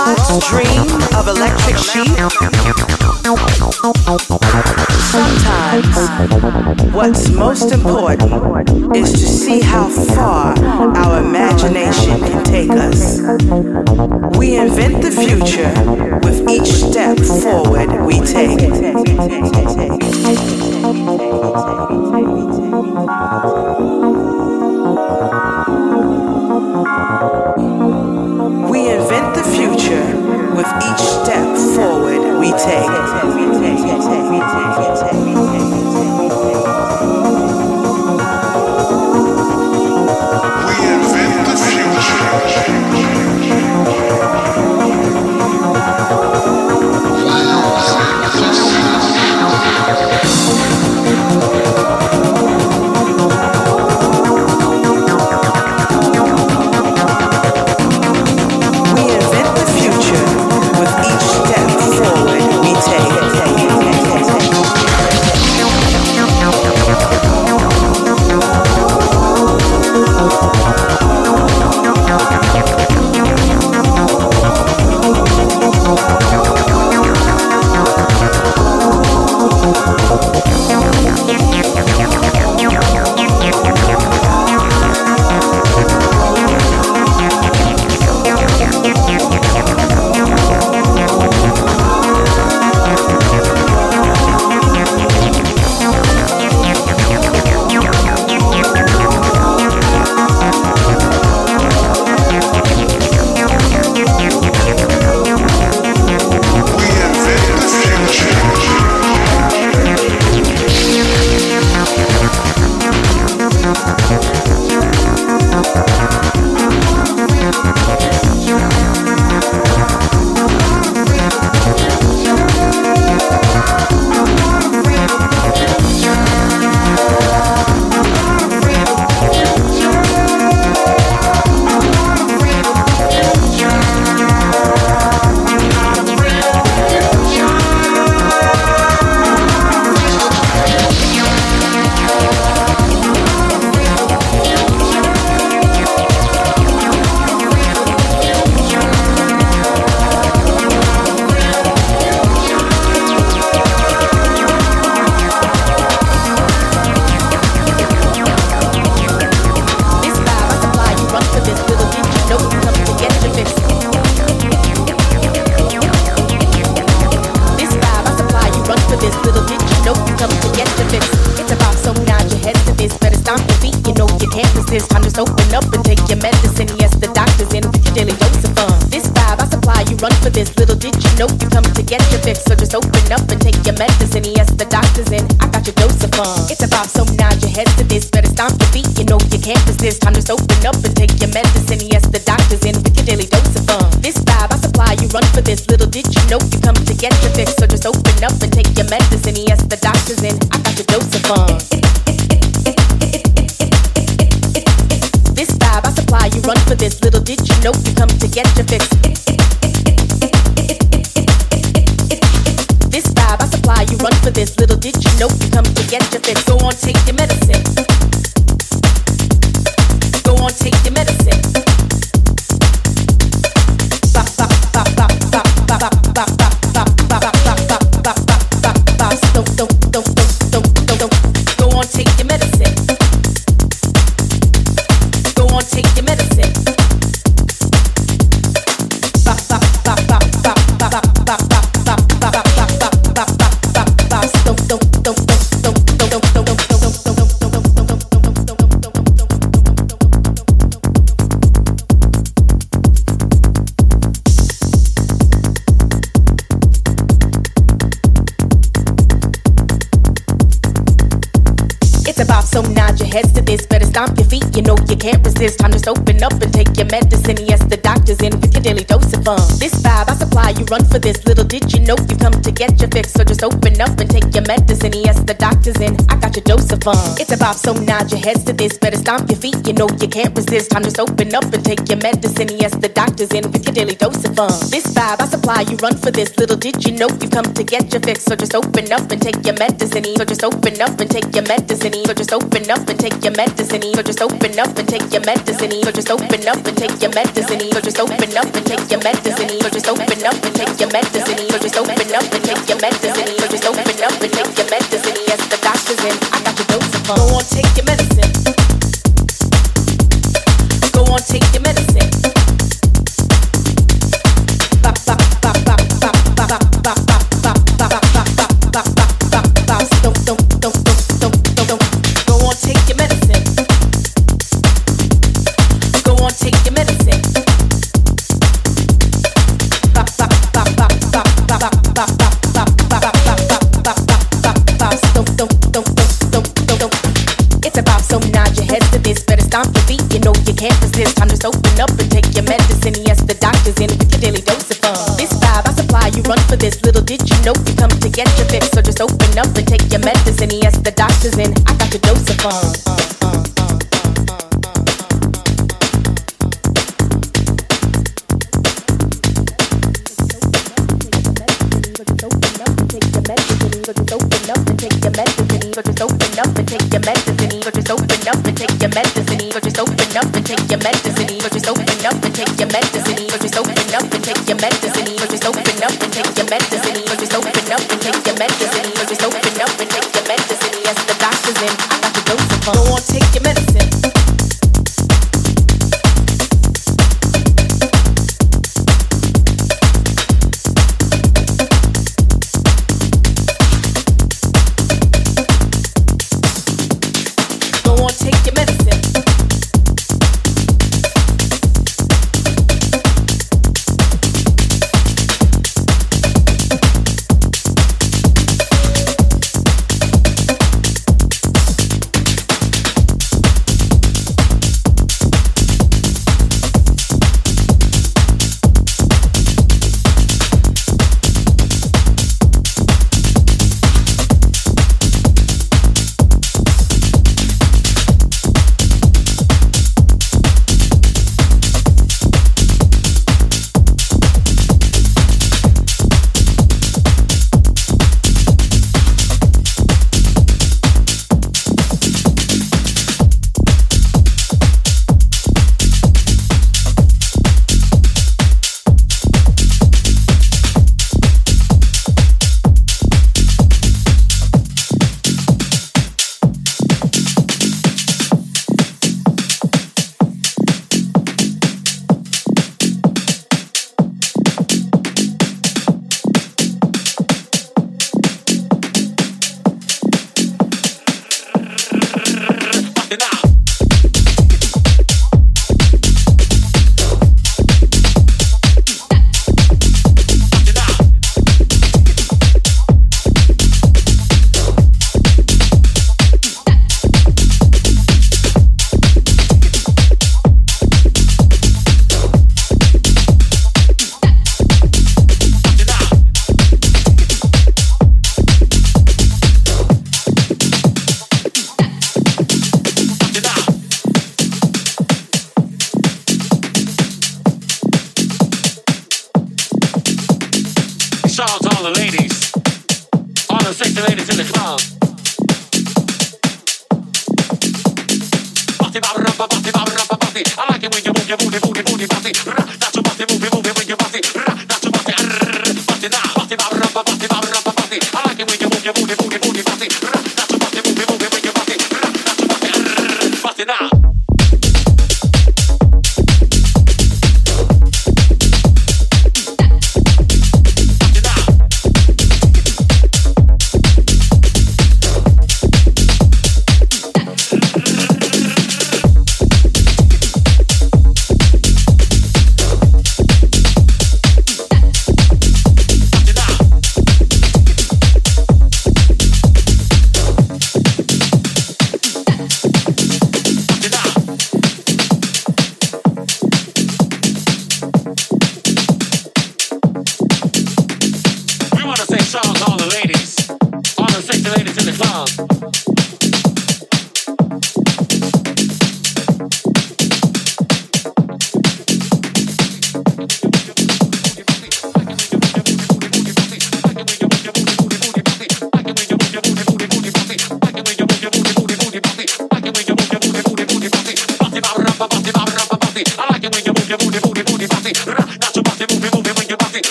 Dream of Electric Sheep? Sometimes, what's most important is to see how far our imagination can take us. We invent the future with each step forward we take. with each step forward we take. to bop, so nod your head to this. Better stomp your feet, you know you can't resist. Time to open up and take your medicine. Yes, the doctor's in with your daily dose of fun. This vibe I supply, you run for this. Little did you know you come to get your fix. So just open up and take your medicine. So just open up and take your medicine. So just open up and take your medicine. So just open up and take your medicine. So just open up and take your medicine. So just open up and take your medicine. So just open up and take your medicine. So just open up and take your medicine. So just open up and take your medicine. Yes, the doctor's in. I got your dose of fun. Go on, take your medicine. It's so nod your head to this, better stomp your feet can't resist. Time to open up and take your medicine. Yes, the doctor's in with your daily dose of fun. This vibe I supply, you run for this. Little did you know you come to get your fix. So just open up and take your medicine. Yes, the doctor's in. I got your dose of fun. just open but just open up and take your medicine. But just open up and take your medicine. But just open up and take your medicine. But just open up and take your medicine. But just open up and take your medicine. But just open up and take your medicine. But just open up and take your medicine. Yes, the doctor's in. I got the dose of. Go on, take your medicine.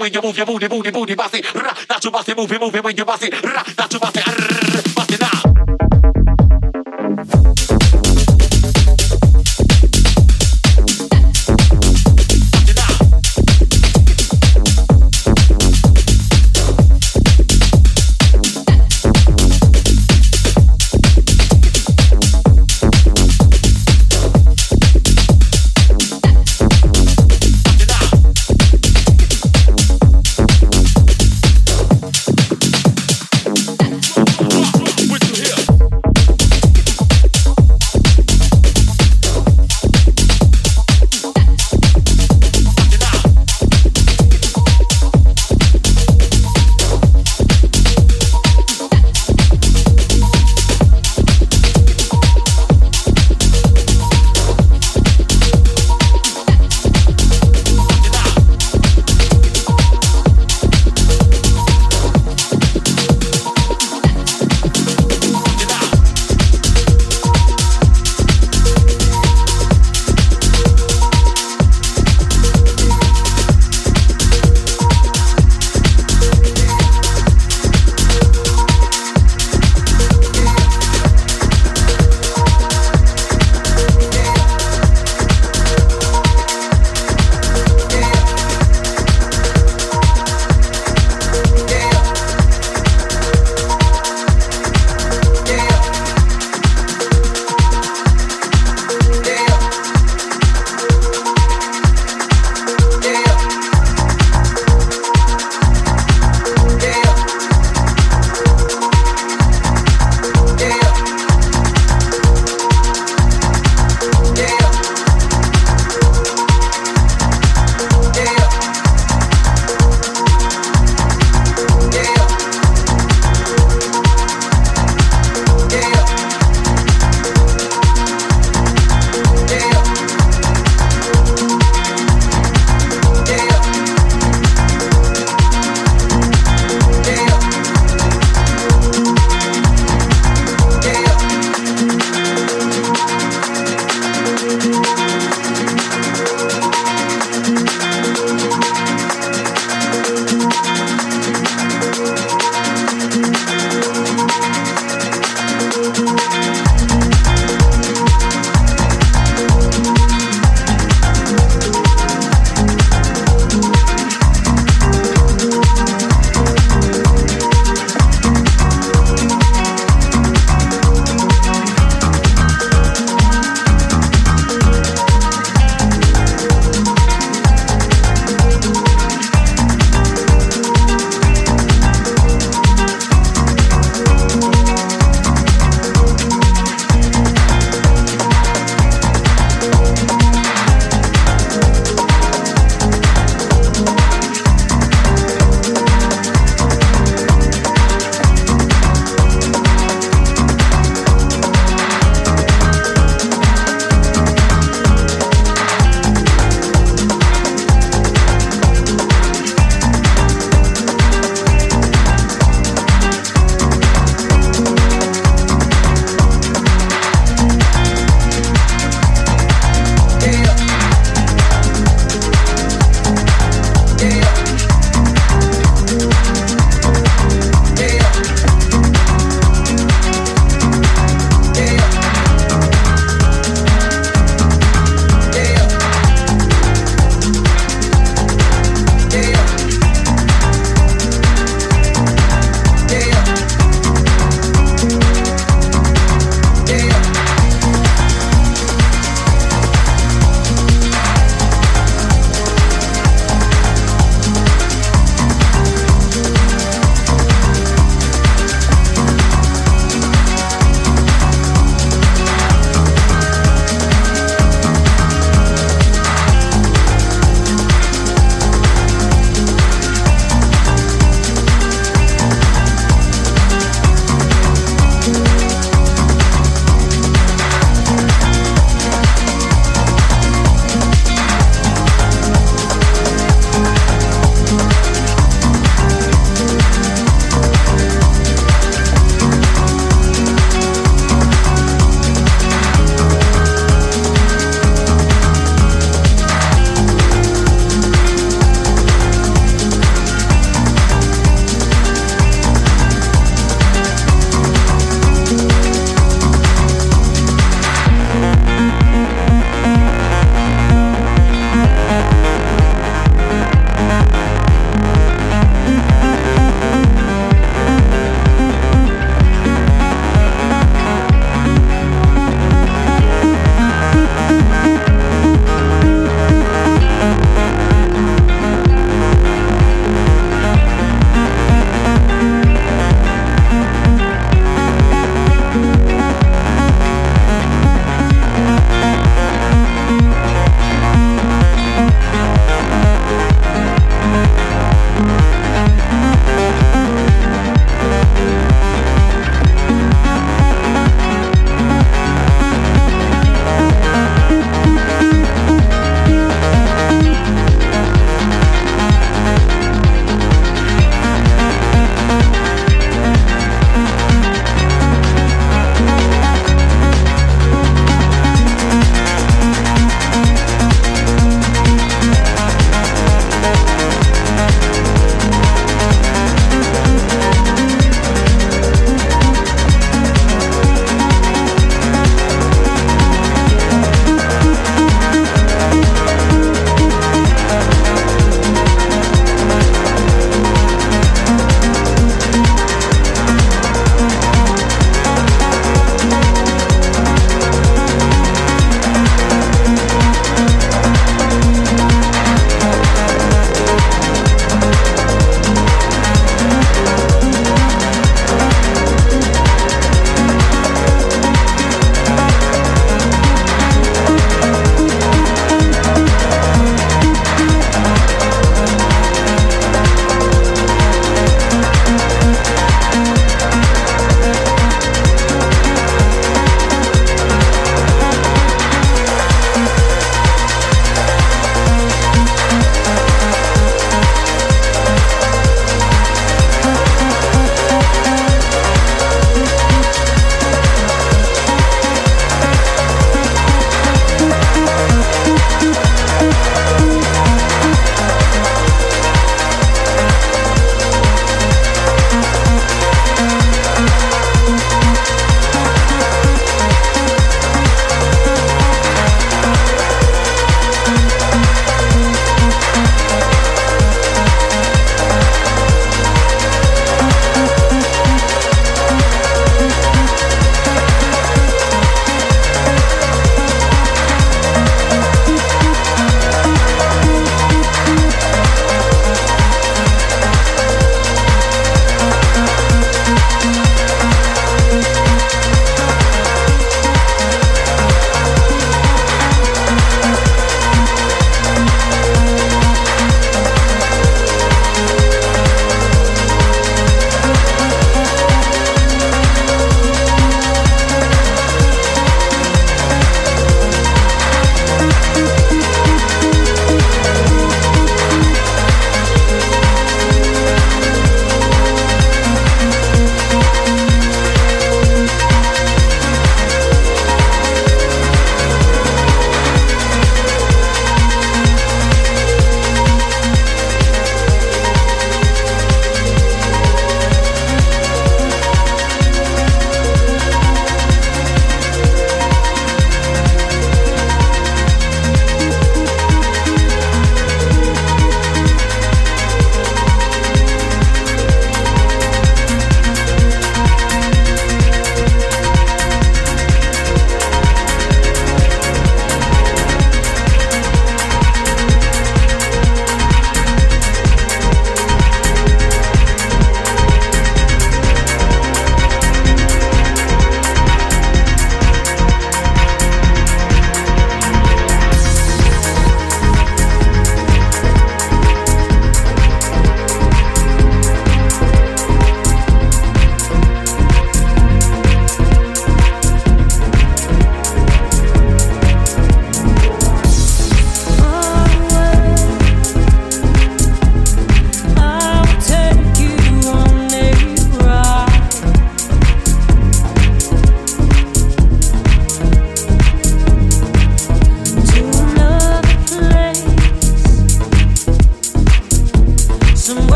when you move, you move, you move, you move, you bossy. That's your bossy, move, you move, when you bossy. That's